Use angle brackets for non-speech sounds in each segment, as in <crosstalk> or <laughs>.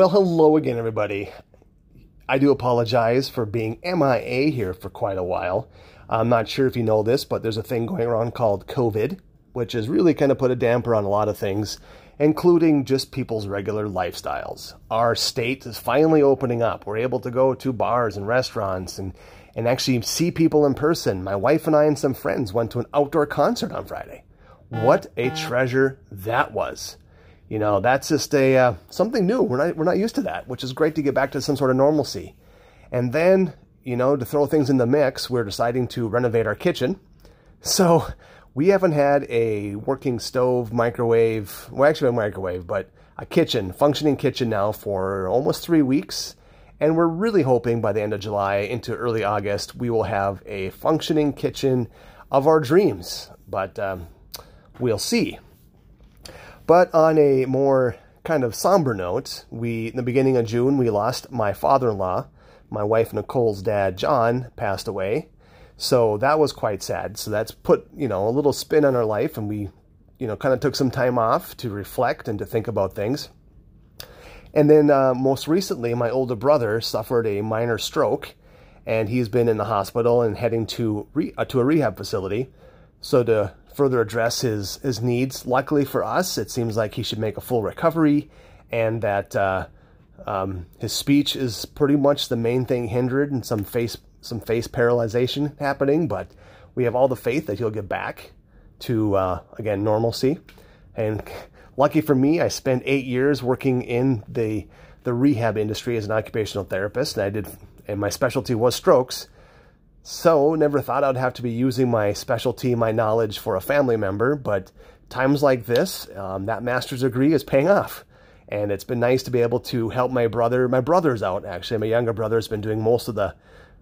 Well, hello again, everybody. I do apologize for being MIA here for quite a while. I'm not sure if you know this, but there's a thing going around called COVID, which has really kind of put a damper on a lot of things, including just people's regular lifestyles. Our state is finally opening up. We're able to go to bars and restaurants and, and actually see people in person. My wife and I and some friends went to an outdoor concert on Friday. What a treasure that was you know, that's just a uh, something new. We're not we're not used to that, which is great to get back to some sort of normalcy. And then, you know, to throw things in the mix, we're deciding to renovate our kitchen. So we haven't had a working stove, microwave, well, actually a microwave, but a kitchen, functioning kitchen now for almost three weeks. And we're really hoping by the end of July into early August, we will have a functioning kitchen of our dreams. But um, we'll see. But on a more kind of somber note, we in the beginning of June we lost my father-in-law. My wife Nicole's dad, John, passed away. So that was quite sad. So that's put, you know, a little spin on our life and we, you know, kind of took some time off to reflect and to think about things. And then uh, most recently, my older brother suffered a minor stroke and he's been in the hospital and heading to, re- uh, to a rehab facility. So to further address his, his needs. Luckily for us, it seems like he should make a full recovery and that uh, um, his speech is pretty much the main thing hindered and some face, some face paralyzation happening, but we have all the faith that he'll get back to, uh, again, normalcy. And lucky for me, I spent eight years working in the, the rehab industry as an occupational therapist, and I did, and my specialty was strokes. So, never thought I'd have to be using my specialty, my knowledge for a family member, but times like this, um, that master's degree is paying off. And it's been nice to be able to help my brother. My brother's out, actually. My younger brother's been doing most of the,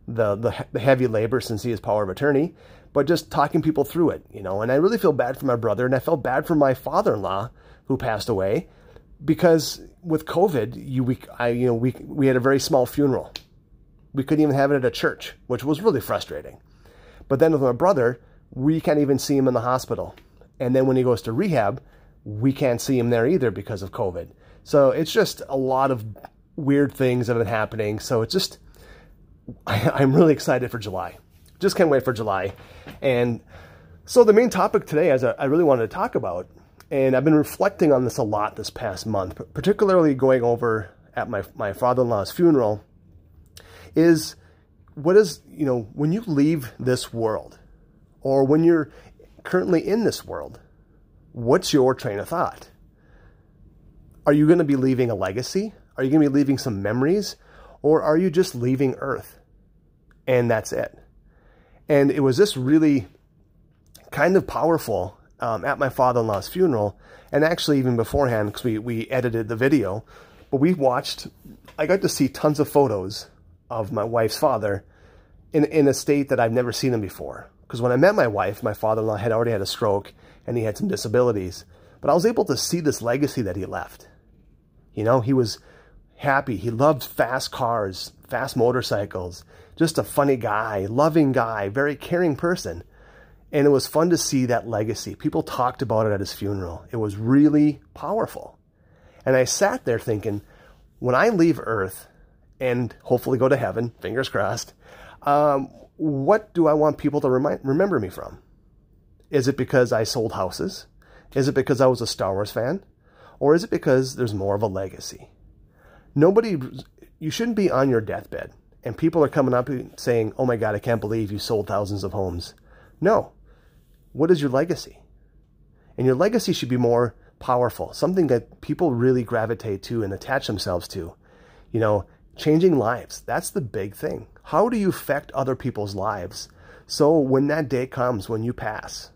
the, the, the heavy labor since he is power of attorney, but just talking people through it, you know. And I really feel bad for my brother, and I felt bad for my father-in-law who passed away because with COVID, you, we, I, you know, we, we had a very small funeral we couldn't even have it at a church, which was really frustrating. But then with my brother, we can't even see him in the hospital. And then when he goes to rehab, we can't see him there either because of COVID. So it's just a lot of weird things that have been happening. So it's just, <laughs> I, am really excited for July. Just can't wait for July. And so the main topic today, as I really wanted to talk about, and I've been reflecting on this a lot this past month, particularly going over at my, my father-in-law's funeral is what is, you know, when you leave this world or when you're currently in this world, what's your train of thought? Are you going to be leaving a legacy? Are you going to be leaving some memories? Or are you just leaving Earth? And that's it. And it was just really kind of powerful um, at my father-in-law's funeral, and actually even beforehand, because we, we edited the video, but we watched, I got to see tons of photos of my wife's father in, in a state that I've never seen him before. Because when I met my wife, my father-in-law had already had a stroke and he had some disabilities. But I was able to see this legacy that he left. You know, he was happy. He loved fast cars, fast motorcycles, just a funny guy, loving guy, very caring person. And it was fun to see that legacy. People talked about it at his funeral. It was really powerful. And I sat there thinking, when I leave Earth, and hopefully go to heaven, fingers crossed, um, what do I want people to remind, remember me from? Is it because I sold houses? Is it because I was a Star Wars fan? Or is it because there's more of a legacy? Nobody, you shouldn't be on your deathbed and people are coming up saying, oh my God, I can't believe you sold thousands of homes. No. What is your legacy? And your legacy should be more powerful, something that people really gravitate to and attach themselves to. You know, changing lives. That's the big thing. How do you affect other people's lives? So when that day comes, when you pass,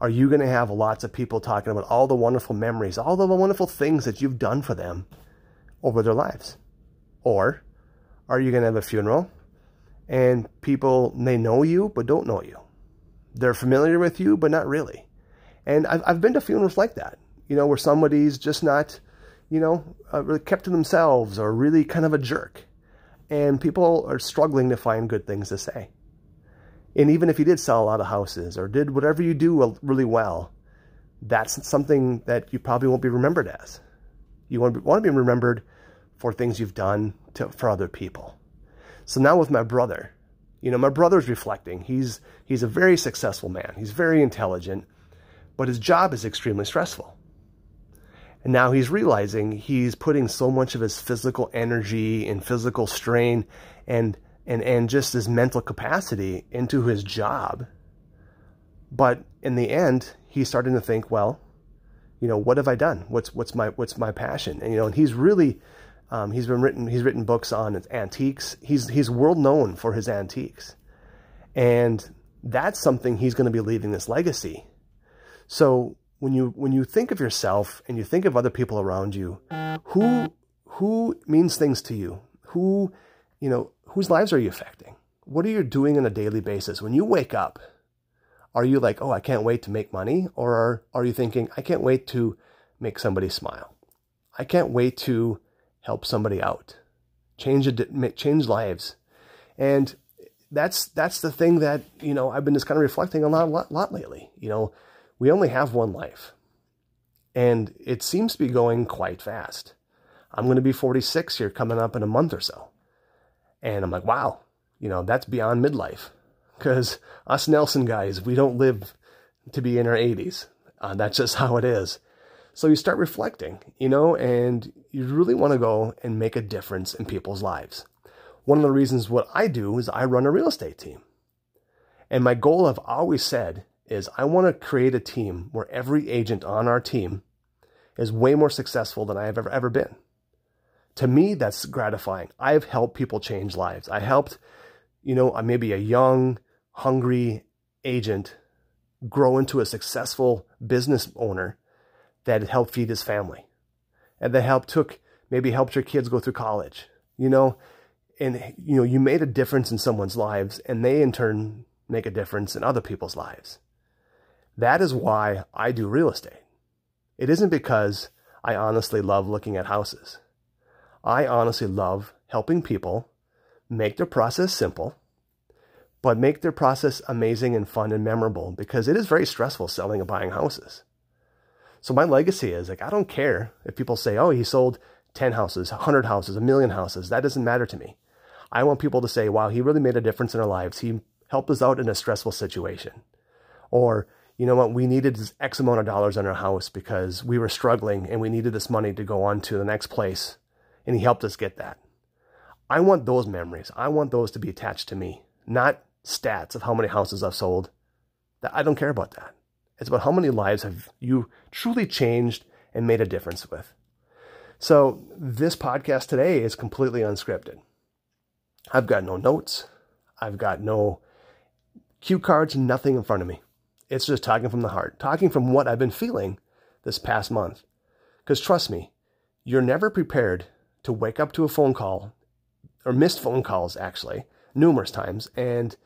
are you going to have lots of people talking about all the wonderful memories, all the wonderful things that you've done for them over their lives? Or are you going to have a funeral and people, they know you but don't know you? They're familiar with you but not really. And I've, I've been to funerals like that, you know, where somebody's just not you know, uh, really kept to themselves or really kind of a jerk. And people are struggling to find good things to say. And even if you did sell a lot of houses or did whatever you do really well, that's something that you probably won't be remembered as. You want to be, want to be remembered for things you've done to, for other people. So now with my brother, you know, my brother's reflecting. He's he's a very successful man. He's very intelligent, but his job is extremely stressful. And now he's realizing he's putting so much of his physical energy and physical strain and and and just his mental capacity into his job. But in the end, he's starting to think, well, you know, what have I done? What's what's my what's my passion? And you know, and he's really um, he's been written he's written books on antiques. He's he's world known for his antiques, and that's something he's going to be leaving this legacy. So when you when you think of yourself and you think of other people around you, who who means things to you? Who you know whose lives are you affecting? What are you doing on a daily basis when you wake up? Are you like, oh, I can't wait to make money? Or are, are you thinking, I can't wait to make somebody smile? I can't wait to help somebody out, change, a, change lives. And that's, that's the thing that, you know, I've been just kind of reflecting a lot, lot, lot lately. You know, we only have one life and it seems to be going quite fast. I'm going to be 46 here coming up in a month or so. And I'm like, wow, you know, that's beyond midlife because us Nelson guys, we don't live to be in our 80s. Uh, that's just <laughs> how it is. So you start reflecting, you know, and you really want to go and make a difference in people's lives. One of the reasons what I do is I run a real estate team. And my goal I've always said is I want to create a team where every agent on our team is way more successful than I have ever, ever been. To me, that's gratifying. I've helped people change lives. I helped, you know, I maybe a young, hungry agent grow into a successful business owner that helped feed his family and that helped took maybe helped your kids go through college you know and you know you made a difference in someone's lives and they in turn make a difference in other people's lives that is why i do real estate it isn't because i honestly love looking at houses i honestly love helping people make their process simple but make their process amazing and fun and memorable because it is very stressful selling and buying houses. So my legacy is like, I don't care if people say, oh, he sold 10 houses, 100 houses, a million houses. That doesn't matter to me. I want people to say, wow, he really made a difference in our lives. He helped us out in a stressful situation. Or, you know what, we needed this X amount of dollars on our house because we were struggling and we needed this money to go on to the next place. And he helped us get that. I want those memories. I want those to be attached to me, not stats of how many houses I've sold. That I don't care about that. It's about how many lives have you truly changed and made a difference with. So this podcast today is completely unscripted. I've got no notes. I've got no cue cards, nothing in front of me. It's just talking from the heart, talking from what I've been feeling this past month. Because trust me, you're never prepared to wake up to a phone call or missed phone calls, actually, numerous times, and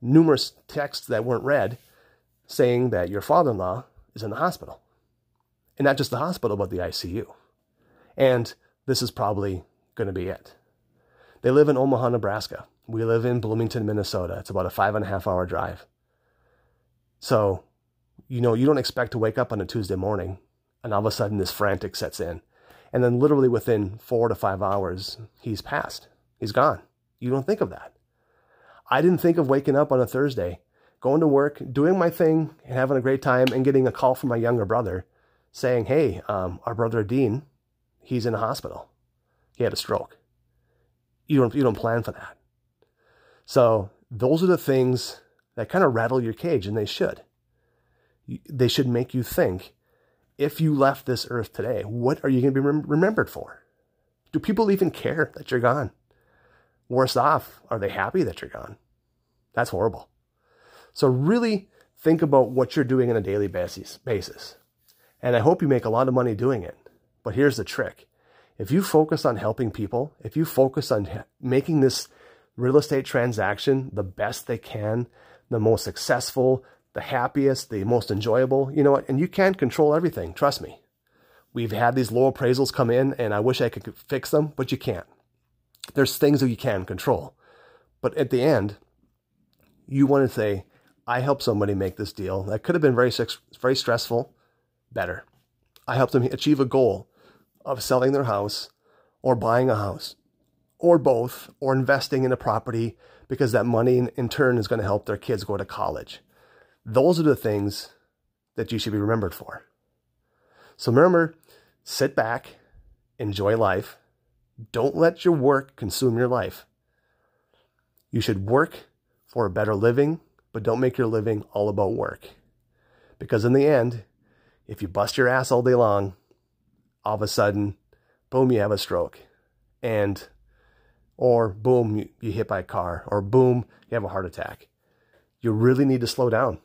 numerous texts that weren't read saying that your father in law is in the hospital. And not just the hospital, but the ICU. And this is probably going to be it. They live in Omaha, Nebraska. We live in Bloomington, Minnesota. It's about a five and a half hour drive. So, you know, you don't expect to wake up on a Tuesday morning and all of a sudden this frantic sets in. And then literally within four to five hours, he's passed. He's gone. You don't think of that. I didn't think of waking up on a Thursday, going to work, doing my thing, and having a great time, and getting a call from my younger brother saying, Hey, um, our brother Dean, he's in a hospital. He had a stroke. You don't, you don't plan for that. So those are the things that kind of rattle your cage, and they should. They should make you think if you left this earth today, what are you going to be remembered for? Do people even care that you're gone? Worse off, are they happy that you're gone? That's horrible. So really think about what you're doing on a daily basis. basis. And I hope you make a lot of money doing it. But here's the trick. If you focus on helping people, if you focus on making this real estate transaction the best they can, the most successful, the happiest, the most enjoyable, you know what? And you can't control everything. Trust me. We've had these low appraisals come in and I wish I could fix them, but you can't there's things that you can control. But at the end, you want to say, I helped somebody make this deal that could have been very, very stressful, better. I helped them achieve a goal of selling their house or buying a house or both or investing in a property because that money in, turn is going to help their kids go to college. Those are the things that you should be remembered for. So remember, sit back, enjoy life. Don't let your work consume your life. You should work for a better living, but don't make your living all about work. Because in the end, if you bust your ass all day long, all of a sudden, boom, you have a stroke. And, or boom, you, you hit by a car, or boom, you have a heart attack. You really need to slow down.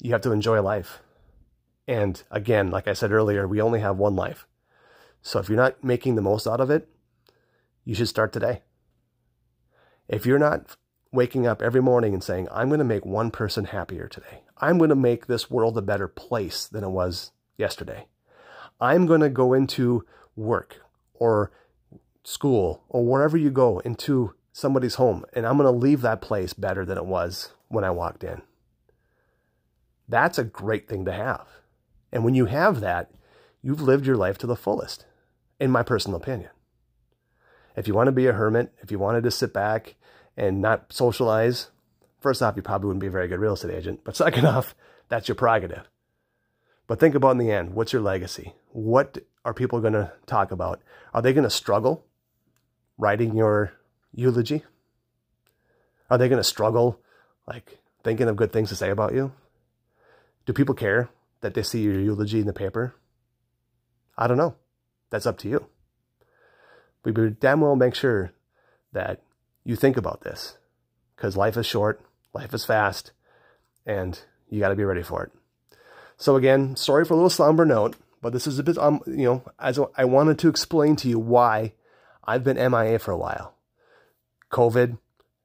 You have to enjoy life. And again, like I said earlier, we only have one life. So if you're not making the most out of it, you should start today. If you're not waking up every morning and saying, I'm going to make one person happier today, I'm going to make this world a better place than it was yesterday, I'm going to go into work or school or wherever you go into somebody's home and I'm going to leave that place better than it was when I walked in. That's a great thing to have. And when you have that, you've lived your life to the fullest, in my personal opinion. If you want to be a hermit, if you wanted to sit back and not socialize, first off, you probably wouldn't be a very good real estate agent. But <laughs> second off, that's your prerogative. But think about in the end, what's your legacy? What are people going to talk about? Are they going to struggle writing your eulogy? Are they going to struggle like thinking of good things to say about you? Do people care that they see your eulogy in the paper? I don't know. That's up to you. But we damn well make sure that you think about this because life is short, life is fast, and you got to be ready for it. So again, sorry for a little somber note, but this is a bit, um, you know, as I wanted to explain to you why I've been MIA for a while. COVID,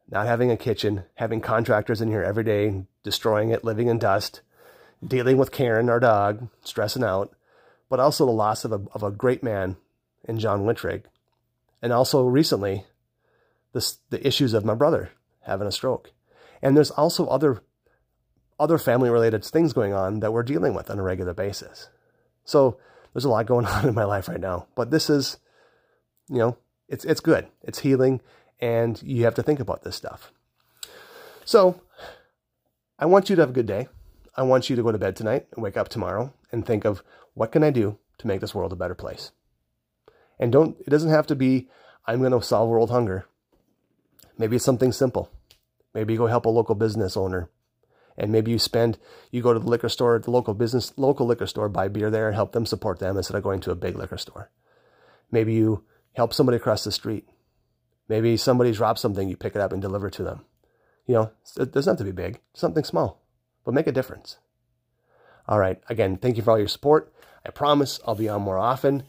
not having a kitchen, having contractors in here every day, destroying it, living in dust, dealing with Karen, our dog, stressing out, but also the loss of a, of a great man in John Wintrig. And also recently, this, the issues of my brother having a stroke. And there's also other, other family related things going on that we're dealing with on a regular basis. So there's a lot going <laughs> on in my life right now, but this is, you know, it's, it's good. It's healing and you have to think about this stuff. So I want you to have a good day. I want you to go to bed tonight and wake up tomorrow and think of what can I do to make this world a better place? And don't, it doesn't have to be, I'm going to solve world hunger. Maybe it's something simple. Maybe you go help a local business owner. And maybe you spend, you go to the liquor store, the local business, local liquor store, buy beer there and help them support them instead of going to a big liquor store. Maybe you help somebody across the street. Maybe somebody drops something, you pick it up and deliver it to them. You know, it doesn't have to be big, something small but make a difference. All right. Again, thank you for all your support. I promise I'll be on more often.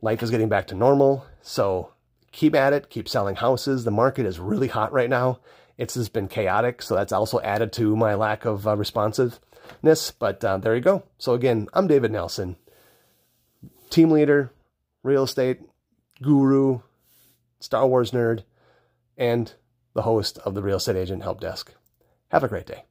Life is getting back to normal. So keep at it. Keep selling houses. The market is really hot right now. It's just been chaotic. So that's also added to my lack of uh, responsiveness. But uh, there you go. So again, I'm David Nelson, team leader, real estate guru, Star Wars nerd, and the host of the Real Estate Agent Help Desk. Have a great day.